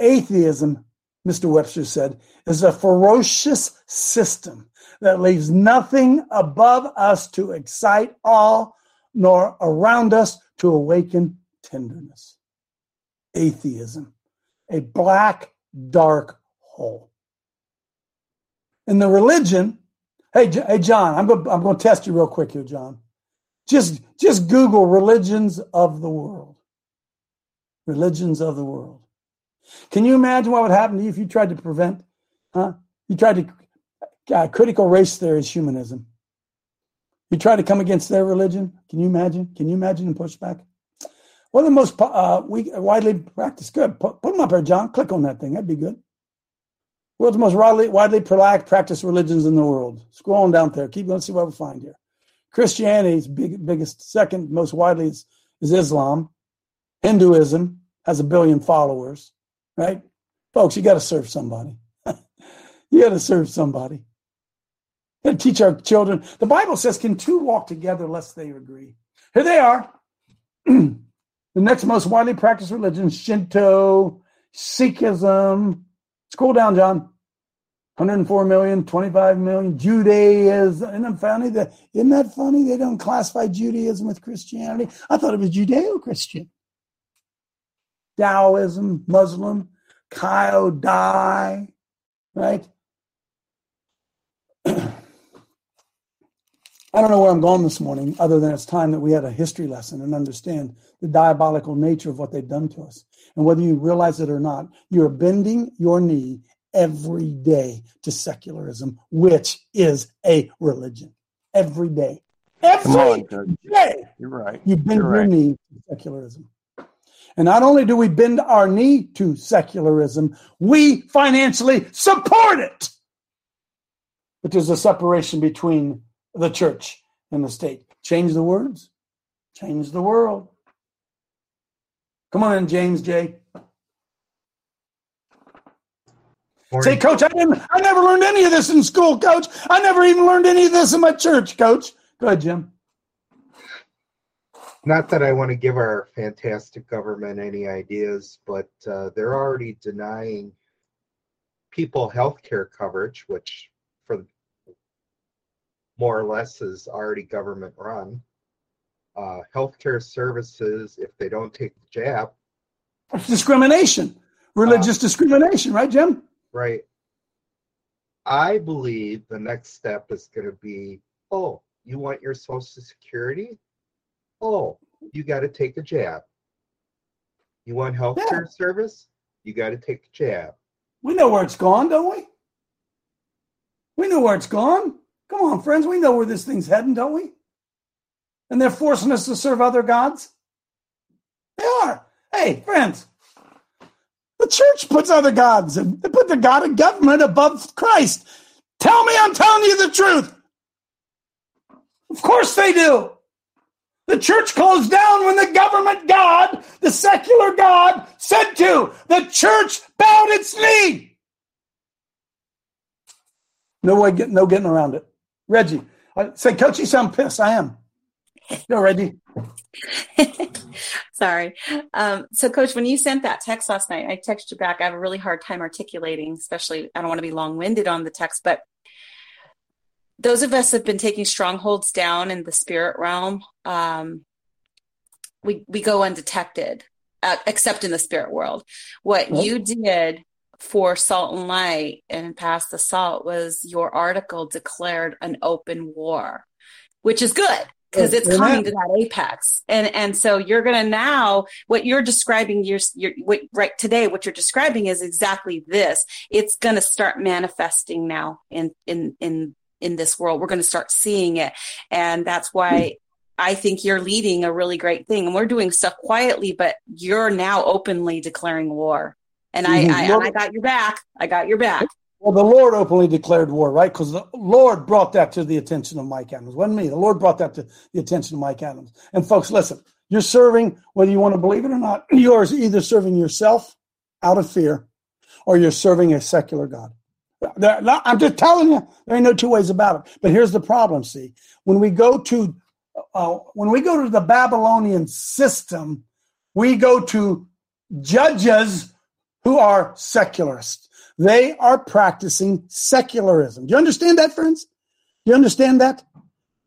Atheism, Mr. Webster said, is a ferocious system that leaves nothing above us to excite awe, nor around us to awaken tenderness. Atheism, a black, dark hole. In the religion, hey, hey, John, I'm going, I'm going to test you real quick here, John. Just, just Google religions of the world. Religions of the world. Can you imagine what would happen to you if you tried to prevent, huh? You tried to, uh, critical race theory is humanism. You try to come against their religion. Can you imagine? Can you imagine the pushback? One of the most uh, we, widely practiced. Good. Put, put them up there, John. Click on that thing. That'd be good. World's most widely, widely practiced religions in the world. Scroll on down there. Keep going. See what we find here. Christianity's big, biggest, second most widely is, is Islam. Hinduism has a billion followers, right? Folks, you got to serve somebody. you got to serve somebody. Got to teach our children. The Bible says, "Can two walk together lest they agree?" Here they are. the next most widely practiced religion: Shinto, Sikhism. Scroll down, John. 104 million, 25 million. Judaism. Isn't that funny? That, isn't that funny? They don't classify Judaism with Christianity. I thought it was Judeo Christian. Taoism, Muslim, Kyo Dai, right? I don't know where I'm going this morning, other than it's time that we had a history lesson and understand the diabolical nature of what they've done to us. And whether you realize it or not, you're bending your knee every day to secularism, which is a religion. Every day. Every on, day.
You're right.
You bend
You're
your
right.
knee to secularism. And not only do we bend our knee to secularism, we financially support it. But there's a separation between the church and the state. Change the words, change the world. Come on in, James J. Say, Coach, I didn't. I never learned any of this in school, Coach. I never even learned any of this in my church, Coach. Go ahead, Jim.
Not that I want to give our fantastic government any ideas, but uh, they're already denying people health care coverage, which for more or less is already government run. Uh, healthcare services, if they don't take the jab,
It's discrimination, religious discrimination, right, Jim?
right? I believe the next step is going to be oh, you want your Social Security? Oh, you got to take a jab. You want health care service? You got to take a jab.
We know where it's gone, don't we? We know where it's gone. Come on, friends. We know where this thing's heading, don't we? And they're forcing us to serve other gods. They are. Hey, friends. The church puts other gods and they put the God of government above Christ. Tell me I'm telling you the truth. Of course they do. The church closed down when the government God, the secular God, said to. The church bowed its knee. No way, get, no getting around it. Reggie, I say, Coach, you sound pissed. I am. Go, Reggie.
Sorry. Um, so, Coach, when you sent that text last night, I texted you back. I have a really hard time articulating, especially I don't want to be long winded on the text, but those of us have been taking strongholds down in the spirit realm. Um, we we go undetected, uh, except in the spirit world. What you did for Salt and Light and Pass the Salt was your article declared an open war, which is good because it's
Amen.
coming to that apex and and so you're gonna now what you're describing you're, you're what, right today what you're describing is exactly this it's gonna start manifesting now in in in in this world we're gonna start seeing it and that's why I think you're leading a really great thing. And we're doing stuff quietly, but you're now openly declaring war. And I, mm-hmm. I, and I got your back. I got your back.
Well, the Lord openly declared war, right? Because the Lord brought that to the attention of Mike Adams. It wasn't me. The Lord brought that to the attention of Mike Adams. And folks, listen, you're serving, whether you want to believe it or not, you're either serving yourself out of fear or you're serving a secular God. Not, I'm just telling you, there ain't no two ways about it. But here's the problem. See, when we go to uh, when we go to the Babylonian system, we go to judges who are secularists. They are practicing secularism. Do you understand that, friends? Do you understand that?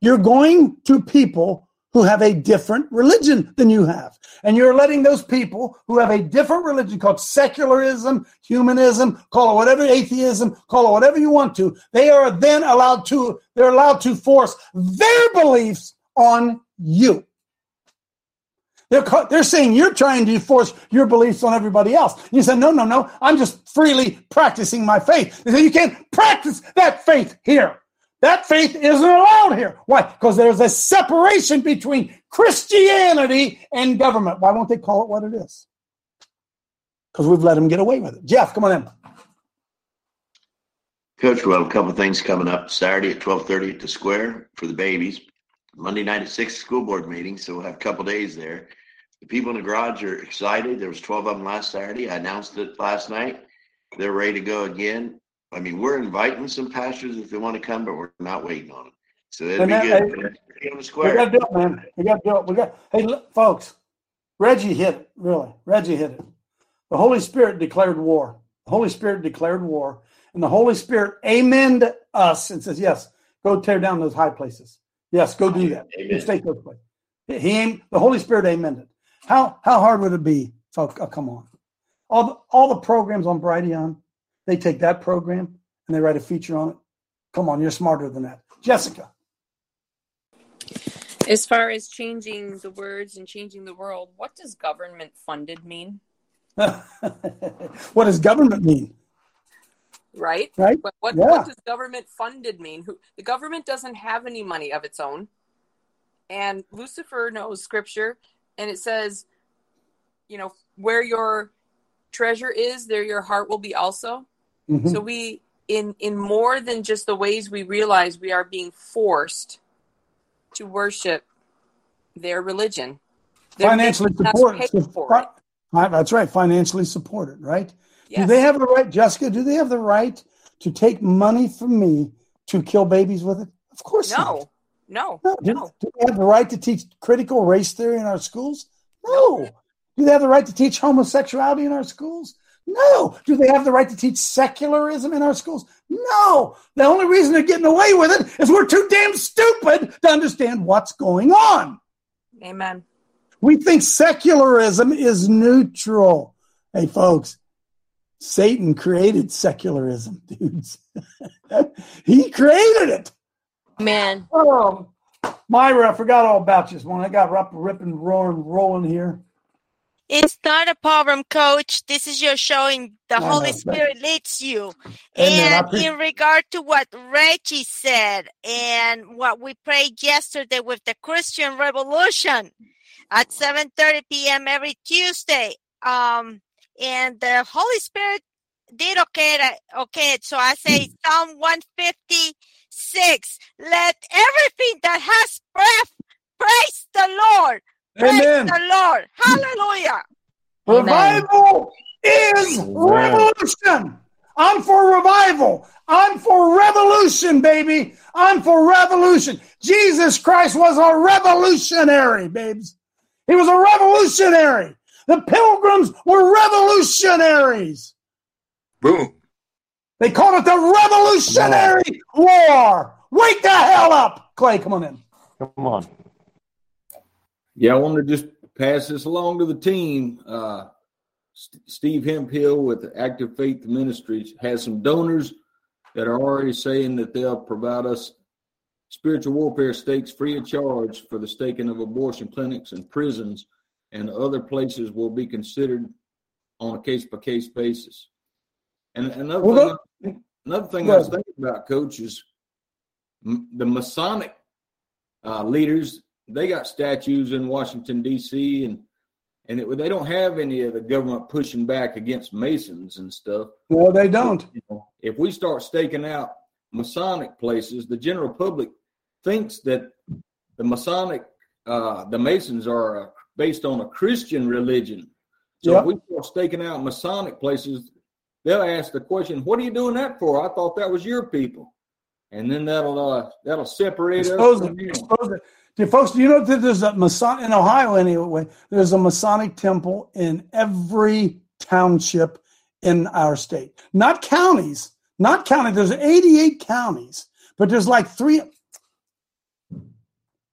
You're going to people who have a different religion than you have. And you're letting those people who have a different religion called secularism, humanism, call it whatever, atheism, call it whatever you want to, they are then allowed to, they're allowed to force their beliefs on you. They're, they're saying you're trying to force your beliefs on everybody else. You said, no, no, no, I'm just freely practicing my faith. They say, you can't practice that faith here. That faith isn't allowed here. Why? Because there's a separation between Christianity and government. Why won't they call it what it is? Because we've let them get away with it. Jeff, come on in.
Coach, well, a couple things coming up. Saturday at 1230 at the Square for the babies. Monday night at 6 school board meeting, so we'll have a couple days there. The people in the garage are excited. There was 12 of them last Saturday. I announced it last night. They're ready to go again. I mean, we're inviting some pastors if they want to come, but we're not waiting on them. So it'll be good. Hey, on the square.
We got to do it, man. We got to do it. We got. Hey, look, folks, Reggie hit it. Really, Reggie hit it. The Holy Spirit declared war. The Holy Spirit declared war, and the Holy Spirit amened us and says, "Yes, go tear down those high places. Yes, go do that. Amen. Stay those places." He aimed, the Holy Spirit amended. How how hard would it be, folks? Oh, come on. All the, all the programs on Brighteon, they take that program and they write a feature on it. Come on, you're smarter than that. Jessica.
As far as changing the words and changing the world, what does government funded mean?
what does government mean?
Right?
Right?
What, what,
yeah.
what does government funded mean? Who, the government doesn't have any money of its own. And Lucifer knows scripture, and it says, you know, where your treasure is, there your heart will be also. Mm-hmm. So we in in more than just the ways we realize we are being forced to worship their religion.
They're financially supported. Support that's right. Financially supported, right? Yes. Do they have the right, Jessica? Do they have the right to take money from me to kill babies with it? Of course
no.
not.
No, no,
do,
no.
Do they have the right to teach critical race theory in our schools? No. Do they have the right to teach homosexuality in our schools? No. Do they have the right to teach secularism in our schools? No. The only reason they're getting away with it is we're too damn stupid to understand what's going on.
Amen.
We think secularism is neutral. Hey, folks, Satan created secularism, dudes. he created it.
Man.
Oh, Myra, I forgot all about you when I got up, ripping, roaring, rolling here.
It's not a problem, coach. This is your showing the no, Holy no, Spirit leads you.
Amen.
And in regard to what Reggie said and what we prayed yesterday with the Christian Revolution at 7:30 p.m. every Tuesday. Um, and the Holy Spirit did okay. To, okay, so I say Psalm 156. Let everything that has breath praise the Lord. Praise
Amen.
the Lord. Hallelujah.
Revival is revolution. I'm for revival. I'm for revolution, baby. I'm for revolution. Jesus Christ was a revolutionary, babes. He was a revolutionary. The pilgrims were revolutionaries.
Boom.
They called it the Revolutionary War. Wake the hell up. Clay, come on in.
Come on.
Yeah, I want to just pass this along to the team. Uh, St- Steve Hemphill with Active Faith Ministries has some donors that are already saying that they'll provide us spiritual warfare stakes free of charge for the staking of abortion clinics and prisons and other places will be considered on a case by case basis. And another well, thing, another thing I was thinking about, Coach, is the Masonic uh, leaders they got statues in Washington D.C. and and it, they don't have any of the government pushing back against Masons and stuff.
Well, they don't.
You know, if we start staking out Masonic places, the general public thinks that the Masonic, uh, the Masons are uh, based on a Christian religion. So yep. if we start staking out Masonic places, they'll ask the question, "What are you doing that for?" I thought that was your people, and then that'll uh, that'll separate
expose
us.
It, expose it. Do folks, do you know that there's a Mason in Ohio anyway? There's a Masonic temple in every township in our state, not counties, not county. There's 88 counties, but there's like three.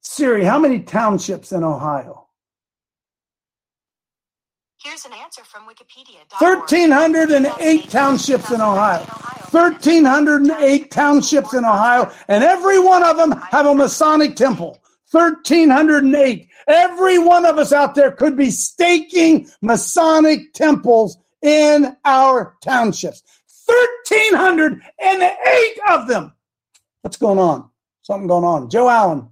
Siri, how many townships in Ohio?
Here's an answer from Wikipedia.
1,308 townships in Ohio. 1,308 townships in Ohio, and every one of them have a Masonic temple. 1,308. Every one of us out there could be staking Masonic temples in our townships. 1,308 of them. What's going on? Something going on. Joe Allen.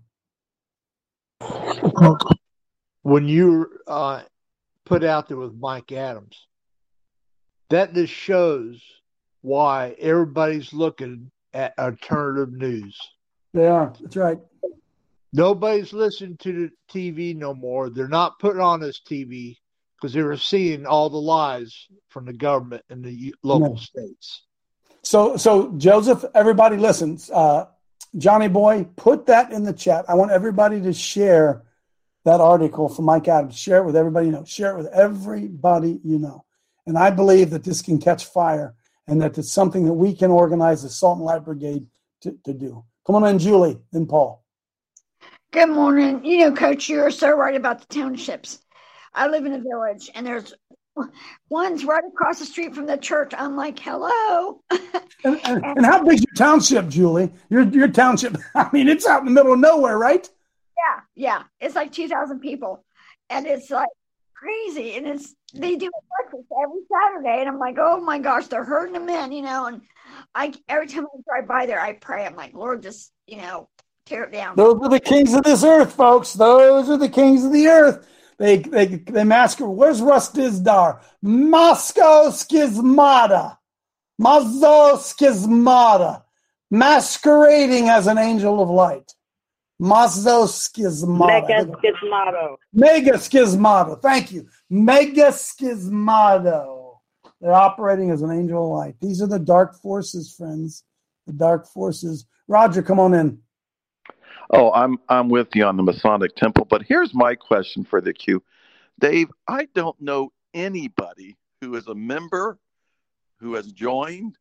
When you uh, put out there with Mike Adams, that just shows why everybody's looking at alternative news.
They are. That's right.
Nobody's listening to the TV no more. They're not putting on this TV because they were seeing all the lies from the government and the local states.
So, so Joseph, everybody listens. Uh, Johnny Boy, put that in the chat. I want everybody to share that article from Mike Adams. Share it with everybody you know. Share it with everybody you know. And I believe that this can catch fire and that it's something that we can organize the Salt and Light Brigade to, to do. Come on in, Julie, then Paul.
Good morning. You know, Coach, you're so right about the townships. I live in a village, and there's one's right across the street from the church. I'm like, hello.
and, and, and, how big's your township, Julie? Your your township? I mean, it's out in the middle of nowhere, right?
Yeah, yeah. It's like two thousand people, and it's like crazy. And it's they do a breakfast every Saturday, and I'm like, oh my gosh, they're herding them in, you know. And I every time I drive by there, I pray. I'm like, Lord, just you know, tear it down.
Those are the kings of this earth, folks. Those are the kings of the earth. They they they masquerade. Where's Russ Dizdar? Moscow schismata. Mazo schismata. Masquerading as an angel of light. Mazo schismata.
Mega schismato.
Mega schismato. Thank you. Mega schismato. They're operating as an angel of light. These are the dark forces, friends. The dark forces. Roger, come on in.
Oh, I'm I'm with you on the Masonic Temple, but here's my question for the Q. Dave, I don't know anybody who is a member who has joined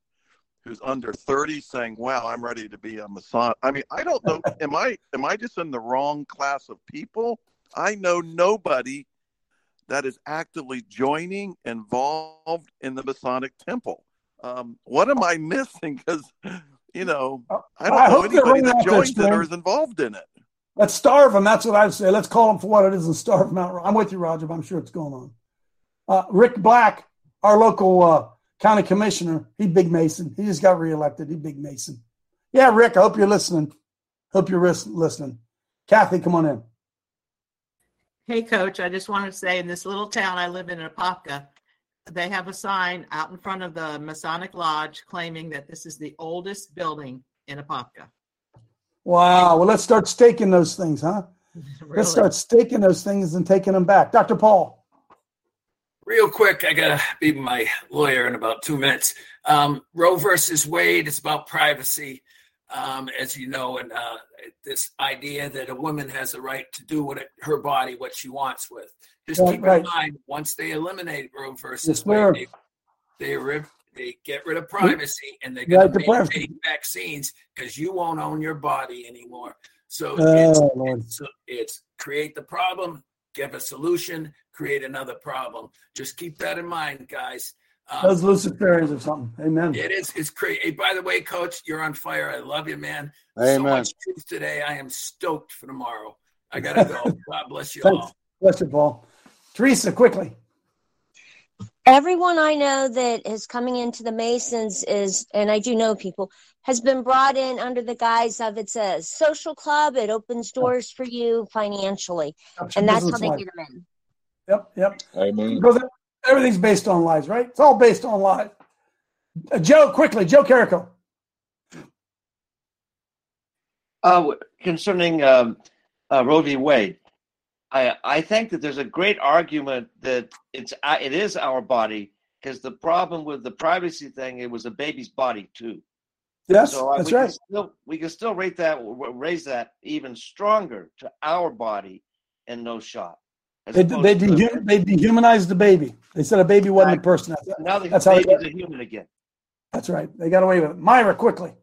who's under 30 saying, "Wow, I'm ready to be a Mason." I mean, I don't know am I am I just in the wrong class of people? I know nobody that is actively joining involved in the Masonic Temple. Um, what am I missing? Because you know, I don't I know anybody that joins it or is involved in it.
Let's starve them. That's what I'd say. Let's call them for what it is and starve them out. I'm with you, Roger, but I'm sure it's going on. Uh, Rick Black, our local uh, county commissioner, he big Mason. He just got reelected. He big Mason. Yeah, Rick, I hope you're listening. Hope you're listening. Kathy, come on in.
Hey, Coach. I just wanted to say in this little town I live in, Apopka, they have a sign out in front of the Masonic Lodge claiming that this is the oldest building in Apopka.
Wow. Well, let's start staking those things, huh? really? Let's start staking those things and taking them back. Dr. Paul.
Real quick, I gotta be my lawyer in about two minutes. Um, Roe versus Wade. It's about privacy, um, as you know, and uh, this idea that a woman has a right to do what it, her body what she wants with. Just keep right. in mind, once they eliminate Roe versus Wade, they, they, they get rid of privacy and they're going to mandate vaccines because you won't own your body anymore. So oh, it's, it's, it's create the problem, give a solution, create another problem. Just keep that in mind, guys.
Um, Those Luciferians or something. Amen.
It is. It's crazy. Hey, by the way, Coach, you're on fire. I love you, man.
Amen.
So much truth today. I am stoked for tomorrow. I gotta go. God bless you
Thanks.
all.
Bless you, Paul. Teresa, quickly.
everyone I know that is coming into the Masons is, and I do know people, has been brought in under the guise of it's a social club. It opens doors for you financially, and that's how they get them in.
Yep, yep.
Amen.
Because everything's based on lies, right? It's all based on lies. Uh, Joe, quickly, Joe Carrico.
Uh, concerning um, uh, Roe v. Wade, I I think that there's a great argument that it's uh, it is our body because the problem with the privacy thing it was a baby's body too.
Yes,
so uh,
that's
we
right.
Can still, we can still rate that raise that even stronger to our body and no shot. As
They, they,
to-
dehu- they dehumanized the baby. They said a baby wasn't a person. That's,
now the
that's how they,
baby's a human again.
That's right. They got away with it. Myra, quickly.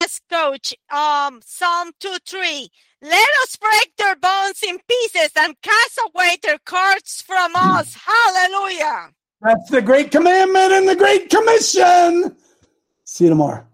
Yes, coach. Um, Psalm 2 3. Let us break their bones in pieces and cast away their cords from us. Hallelujah.
That's the great commandment and the great commission. See you tomorrow.